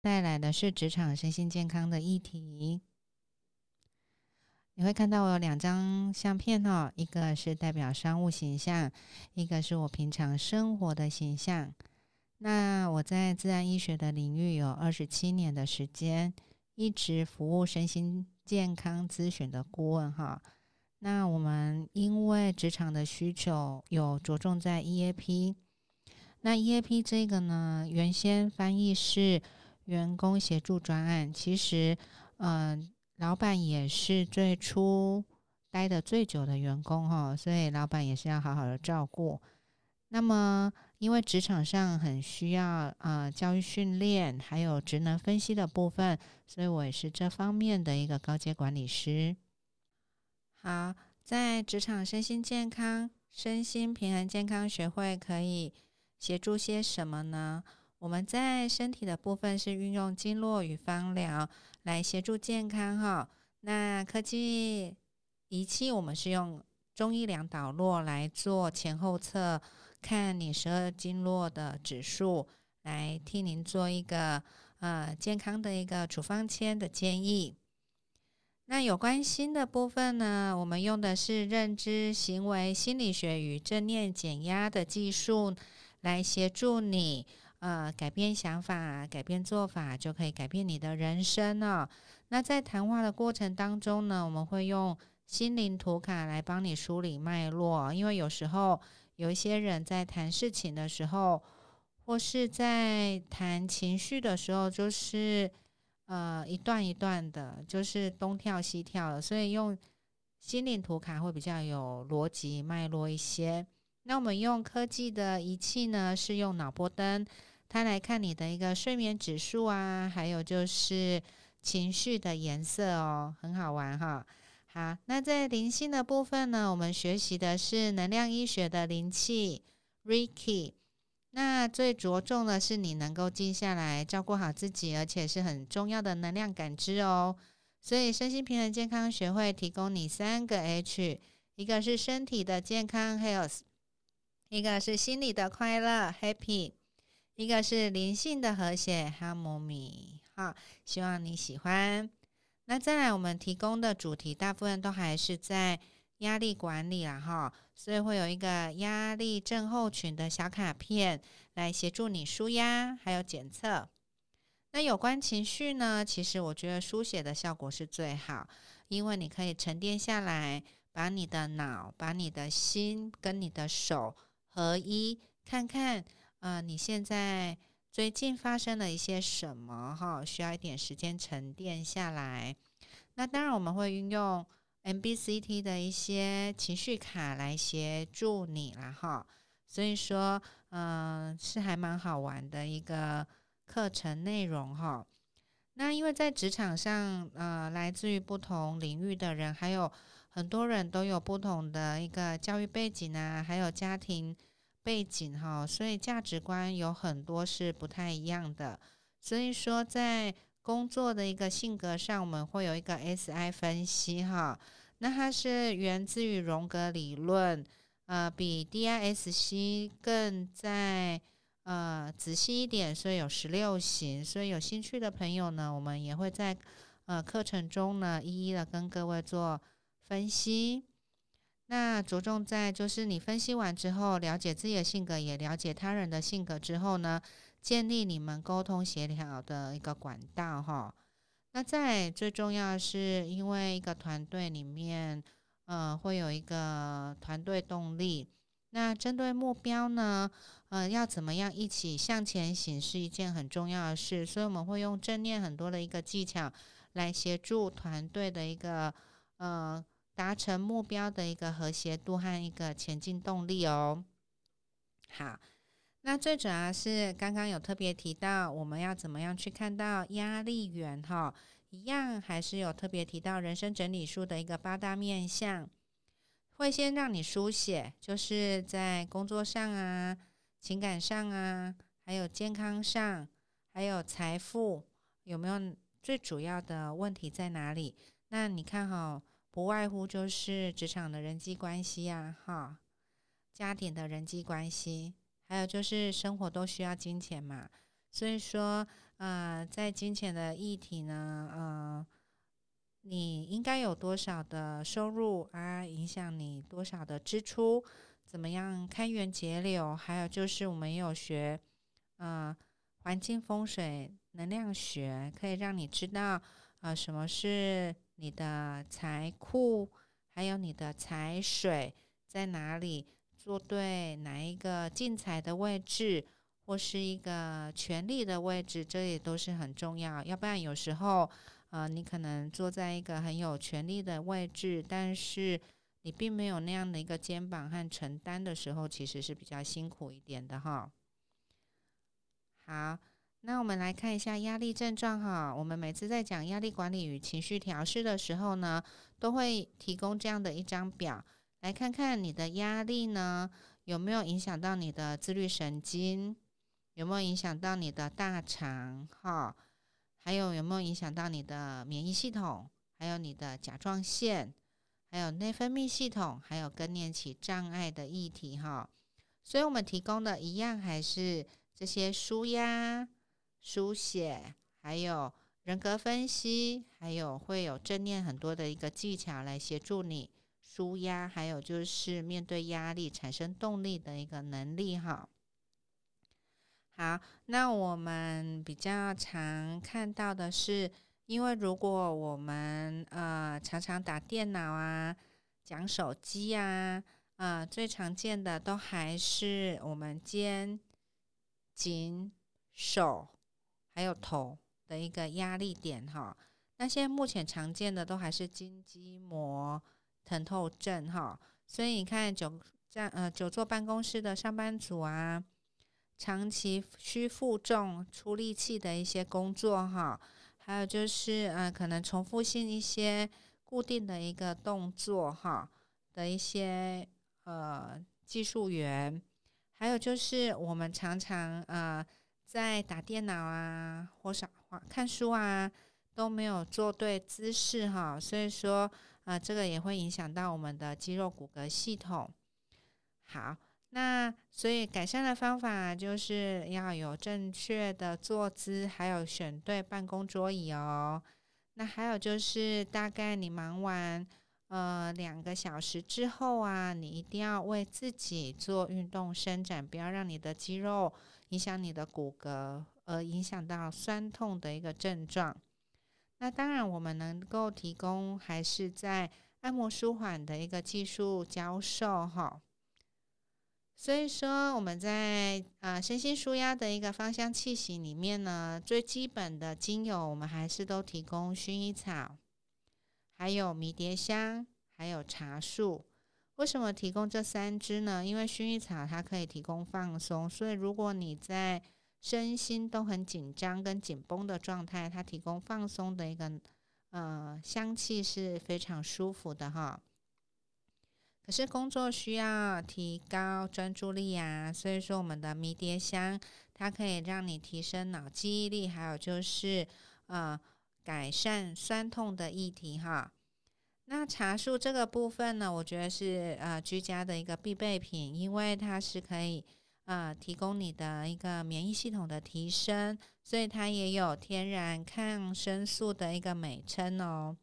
带来的是职场身心健康的议题。你会看到我有两张相片哦，一个是代表商务形象，一个是我平常生活的形象。那我在自然医学的领域有二十七年的时间，一直服务身心健康咨询的顾问哈。那我们因为职场的需求，有着重在 EAP。那 EAP 这个呢，原先翻译是员工协助专案，其实，嗯，老板也是最初待的最久的员工哈，所以老板也是要好好的照顾。那么，因为职场上很需要呃教育训练，还有职能分析的部分，所以我也是这方面的一个高阶管理师。好，在职场身心健康、身心平衡健康学会可以协助些什么呢？我们在身体的部分是运用经络与方疗来协助健康哈。那科技仪器我们是用中医量导络来做前后侧。看你十二经络的指数，来替您做一个呃健康的一个处方签的建议。那有关心的部分呢，我们用的是认知行为心理学与正念减压的技术，来协助你呃改变想法、改变做法，就可以改变你的人生了。那在谈话的过程当中呢，我们会用心灵图卡来帮你梳理脉络，因为有时候。有一些人在谈事情的时候，或是在谈情绪的时候，就是呃一段一段的，就是东跳西跳的，所以用心灵图卡会比较有逻辑脉络一些。那我们用科技的仪器呢，是用脑波灯，它来看你的一个睡眠指数啊，还有就是情绪的颜色哦，很好玩哈。好，那在灵性的部分呢，我们学习的是能量医学的灵气 Reiki。那最着重的是你能够静下来，照顾好自己，而且是很重要的能量感知哦。所以身心平衡健康学会提供你三个 H，一个是身体的健康 Health，一个是心理的快乐 Happy，一个是灵性的和谐 Harmony。好，希望你喜欢。那再来，我们提供的主题大部分都还是在压力管理啦，哈，所以会有一个压力症候群的小卡片来协助你舒压，还有检测。那有关情绪呢？其实我觉得书写的效果是最好，因为你可以沉淀下来，把你的脑、把你的心跟你的手合一，看看，呃，你现在。最近发生了一些什么？哈，需要一点时间沉淀下来。那当然，我们会运用 MBCT 的一些情绪卡来协助你啦，哈。所以说，嗯，是还蛮好玩的一个课程内容，哈。那因为在职场上，呃，来自于不同领域的人，还有很多人都有不同的一个教育背景啊，还有家庭。背景哈，所以价值观有很多是不太一样的。所以说，在工作的一个性格上，我们会有一个 S I 分析哈。那它是源自于荣格理论，呃，比 D I S C 更在呃仔细一点，所以有十六型。所以有兴趣的朋友呢，我们也会在呃课程中呢，一一的跟各位做分析。那着重在就是你分析完之后，了解自己的性格，也了解他人的性格之后呢，建立你们沟通协调的一个管道哈。那在最重要的是，因为一个团队里面，呃，会有一个团队动力。那针对目标呢，呃，要怎么样一起向前行，是一件很重要的事。所以我们会用正念很多的一个技巧来协助团队的一个呃。达成目标的一个和谐度和一个前进动力哦。好，那最主要是刚刚有特别提到，我们要怎么样去看到压力源哈？一样还是有特别提到人生整理术的一个八大面相，会先让你书写，就是在工作上啊、情感上啊，还有健康上，还有财富有没有最主要的问题在哪里？那你看哈。不外乎就是职场的人际关系呀，哈，家庭的人际关系，还有就是生活都需要金钱嘛，所以说，呃，在金钱的议题呢，呃，你应该有多少的收入，啊影响你多少的支出？怎么样开源节流？还有就是我们有学，呃，环境风水能量学，可以让你知道，呃，什么是你的财库，还有你的财水在哪里，做对哪一个进财的位置，或是一个权力的位置，这也都是很重要。要不然有时候，呃，你可能坐在一个很有权力的位置，但是。你并没有那样的一个肩膀和承担的时候，其实是比较辛苦一点的哈。好，那我们来看一下压力症状哈。我们每次在讲压力管理与情绪调试的时候呢，都会提供这样的一张表，来看看你的压力呢有没有影响到你的自律神经，有没有影响到你的大肠哈，还有有没有影响到你的免疫系统，还有你的甲状腺。还有内分泌系统，还有更年期障碍的议题哈，所以我们提供的一样还是这些舒压、书写，还有人格分析，还有会有正念很多的一个技巧来协助你舒压，还有就是面对压力产生动力的一个能力哈。好，那我们比较常看到的是。因为如果我们呃常常打电脑啊、讲手机啊，呃最常见的都还是我们肩、颈、手还有头的一个压力点哈。那现在目前常见的都还是筋肌膜疼痛症哈。所以你看久站呃久坐办公室的上班族啊，长期需负重、出力气的一些工作哈。还有就是，呃，可能重复性一些固定的一个动作哈的一些呃技术员，还有就是我们常常呃在打电脑啊或者看书啊都没有做对姿势哈，所以说呃这个也会影响到我们的肌肉骨骼系统。好。那所以改善的方法就是要有正确的坐姿，还有选对办公桌椅哦。那还有就是大概你忙完呃两个小时之后啊，你一定要为自己做运动伸展，不要让你的肌肉影响你的骨骼，而影响到酸痛的一个症状。那当然我们能够提供还是在按摩舒缓的一个技术教授哈。所以说，我们在啊身心舒压的一个芳香气息里面呢，最基本的精油，我们还是都提供薰衣草，还有迷迭香，还有茶树。为什么提供这三支呢？因为薰衣草它可以提供放松，所以如果你在身心都很紧张跟紧绷的状态，它提供放松的一个呃香气是非常舒服的哈。可是工作需要提高专注力啊，所以说我们的迷迭香它可以让你提升脑记忆力，还有就是呃改善酸痛的议题哈。那茶树这个部分呢，我觉得是呃居家的一个必备品，因为它是可以呃提供你的一个免疫系统的提升，所以它也有天然抗生素的一个美称哦。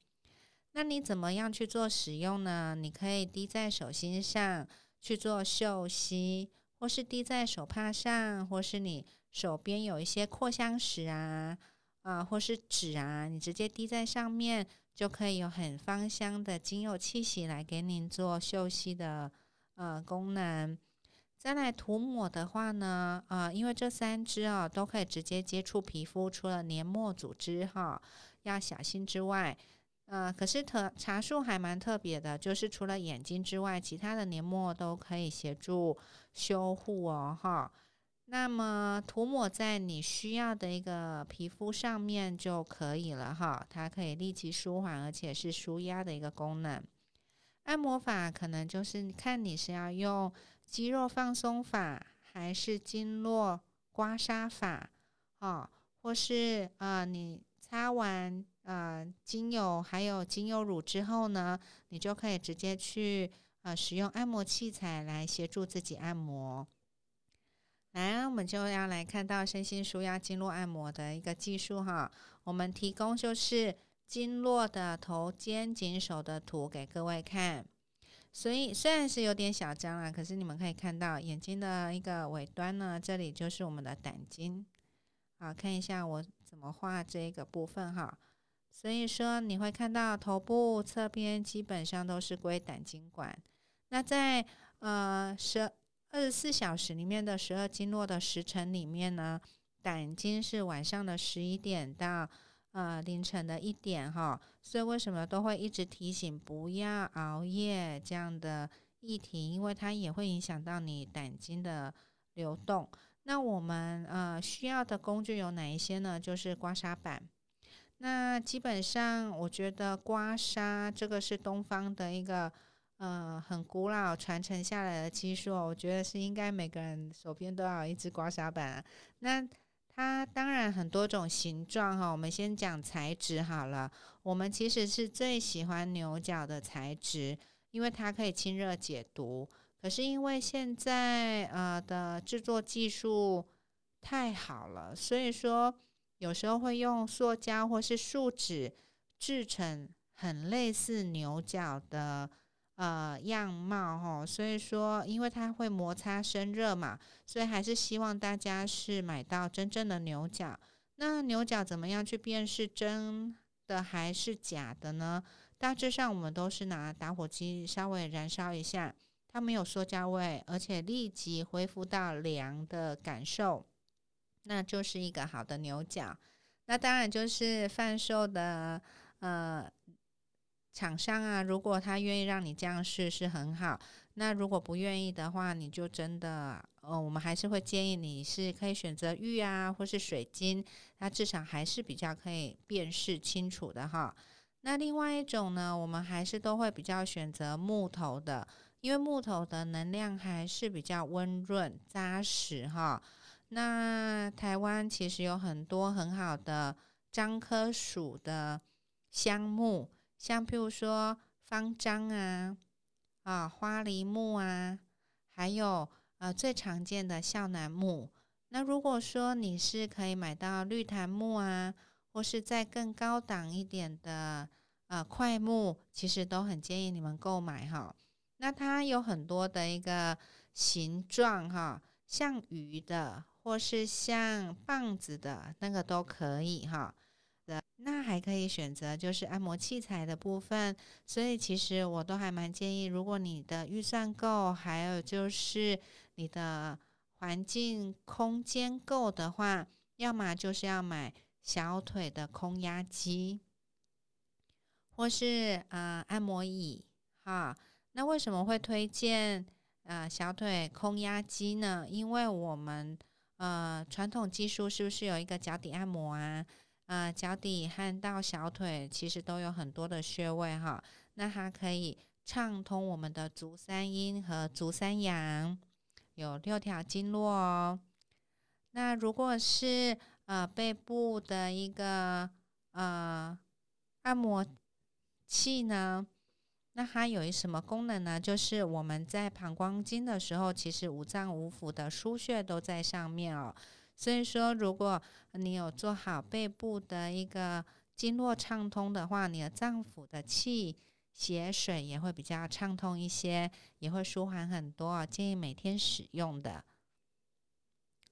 那你怎么样去做使用呢？你可以滴在手心上去做嗅吸，或是滴在手帕上，或是你手边有一些扩香石啊，啊，或是纸啊，你直接滴在上面，就可以有很芳香的精油气息来给您做嗅息的呃功能。再来涂抹的话呢，啊，因为这三支啊都可以直接接触皮肤，除了黏膜组织哈要小心之外。呃，可是特茶树还蛮特别的，就是除了眼睛之外，其他的黏膜都可以协助修护哦，哈。那么涂抹在你需要的一个皮肤上面就可以了，哈。它可以立即舒缓，而且是舒压的一个功能。按摩法可能就是看你是要用肌肉放松法，还是经络刮痧法，哦，或是呃你擦完。呃，精油还有精油乳之后呢，你就可以直接去呃使用按摩器材来协助自己按摩。来，我们就要来看到身心舒压经络按摩的一个技术哈。我们提供就是经络的头肩颈手的图给各位看。所以虽然是有点小张啊，可是你们可以看到眼睛的一个尾端呢，这里就是我们的胆经。好，看一下我怎么画这个部分哈。所以说你会看到头部侧边基本上都是归胆经管。那在呃舌二十四小时里面的十二经络的时辰里面呢，胆经是晚上的十一点到呃凌晨的一点哈。所以为什么都会一直提醒不要熬夜这样的议题？因为它也会影响到你胆经的流动。那我们呃需要的工具有哪一些呢？就是刮痧板。那基本上，我觉得刮痧这个是东方的一个呃很古老传承下来的技术，我觉得是应该每个人手边都要有一支刮痧板。那它当然很多种形状哈，我们先讲材质好了。我们其实是最喜欢牛角的材质，因为它可以清热解毒。可是因为现在呃的制作技术太好了，所以说。有时候会用塑胶或是树脂制成很类似牛角的呃样貌哈，所以说因为它会摩擦生热嘛，所以还是希望大家是买到真正的牛角。那牛角怎么样去辨识真的还是假的呢？大致上我们都是拿打火机稍微燃烧一下，它没有塑胶味，而且立即恢复到凉的感受。那就是一个好的牛角，那当然就是贩售的呃厂商啊，如果他愿意让你这样试是很好。那如果不愿意的话，你就真的呃，我们还是会建议你是可以选择玉啊，或是水晶，那至少还是比较可以辨识清楚的哈。那另外一种呢，我们还是都会比较选择木头的，因为木头的能量还是比较温润扎实哈。那台湾其实有很多很好的樟科属的香木，像譬如说方樟啊、啊花梨木啊，还有呃最常见的孝楠木。那如果说你是可以买到绿檀木啊，或是再更高档一点的呃块木，其实都很建议你们购买哈。那它有很多的一个形状哈，像鱼的。或是像棒子的那个都可以哈，那还可以选择就是按摩器材的部分，所以其实我都还蛮建议，如果你的预算够，还有就是你的环境空间够的话，要么就是要买小腿的空压机，或是呃按摩椅哈。那为什么会推荐呃小腿空压机呢？因为我们呃，传统技术是不是有一个脚底按摩啊？呃，脚底和到小腿其实都有很多的穴位哈。那它可以畅通我们的足三阴和足三阳，有六条经络哦。那如果是呃背部的一个呃按摩器呢？那它有一什么功能呢？就是我们在膀胱经的时候，其实五脏五腑的腧穴都在上面哦。所以说，如果你有做好背部的一个经络畅通的话，你的脏腑的气血水也会比较畅通一些，也会舒缓很多。建议每天使用的。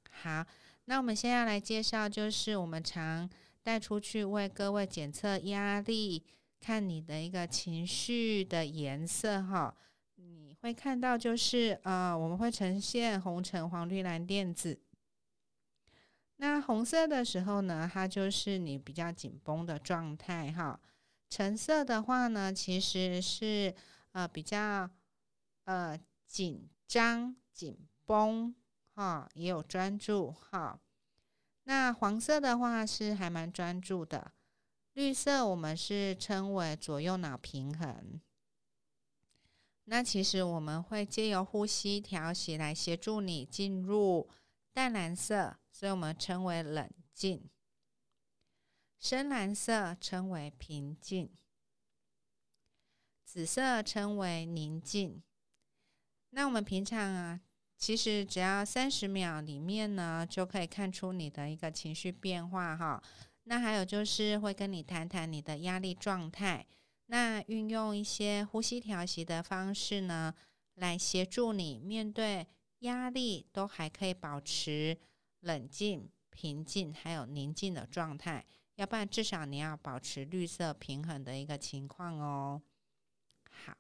好，那我们现在来介绍，就是我们常带出去为各位检测压力。看你的一个情绪的颜色哈，你会看到就是呃，我们会呈现红橙黄绿蓝靛紫。那红色的时候呢，它就是你比较紧绷的状态哈。橙色的话呢，其实是呃比较呃紧张紧绷哈，也有专注哈。那黄色的话是还蛮专注的。绿色我们是称为左右脑平衡，那其实我们会借由呼吸调息来协助你进入淡蓝色，所以我们称为冷静；深蓝色称为平静；紫色称为宁静。那我们平常啊其实只要三十秒里面呢，就可以看出你的一个情绪变化哈。那还有就是会跟你谈谈你的压力状态，那运用一些呼吸调息的方式呢，来协助你面对压力都还可以保持冷静、平静还有宁静的状态。要不然至少你要保持绿色平衡的一个情况哦。好，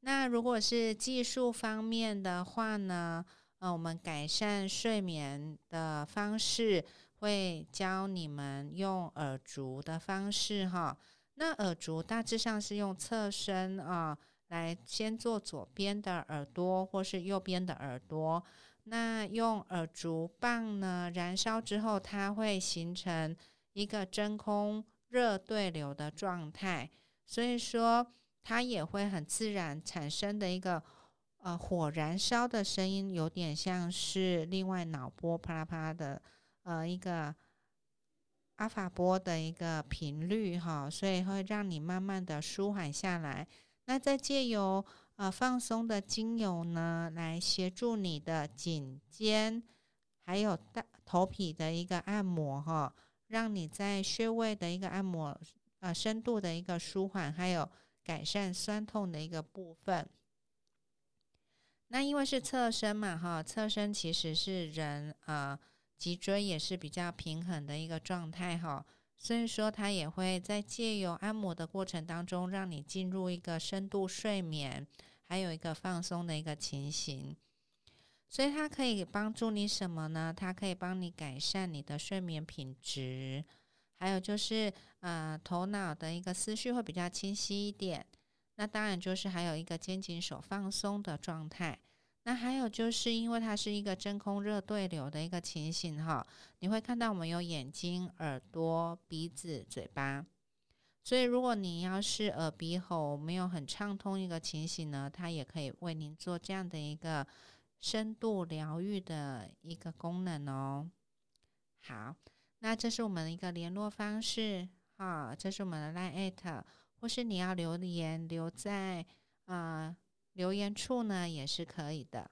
那如果是技术方面的话呢，呃，我们改善睡眠的方式。会教你们用耳烛的方式哈，那耳烛大致上是用侧身啊，来先做左边的耳朵或是右边的耳朵。那用耳烛棒呢，燃烧之后，它会形成一个真空热对流的状态，所以说它也会很自然产生的一个呃火燃烧的声音，有点像是另外脑波啪啦啪啦的。呃，一个阿法波的一个频率哈，所以会让你慢慢的舒缓下来。那再借由呃放松的精油呢，来协助你的颈肩还有大头皮的一个按摩哈，让你在穴位的一个按摩呃深度的一个舒缓，还有改善酸痛的一个部分。那因为是侧身嘛哈，侧身其实是人啊。脊椎也是比较平衡的一个状态哈，所以说它也会在借由按摩的过程当中，让你进入一个深度睡眠，还有一个放松的一个情形。所以它可以帮助你什么呢？它可以帮你改善你的睡眠品质，还有就是呃头脑的一个思绪会比较清晰一点。那当然就是还有一个肩颈手放松的状态。那还有就是因为它是一个真空热对流的一个情形哈，你会看到我们有眼睛、耳朵、鼻子、嘴巴，所以如果你要是耳鼻喉没有很畅通一个情形呢，它也可以为您做这样的一个深度疗愈的一个功能哦。好，那这是我们的一个联络方式哈，这是我们的 line，或是你要留言留在啊。留言处呢也是可以的。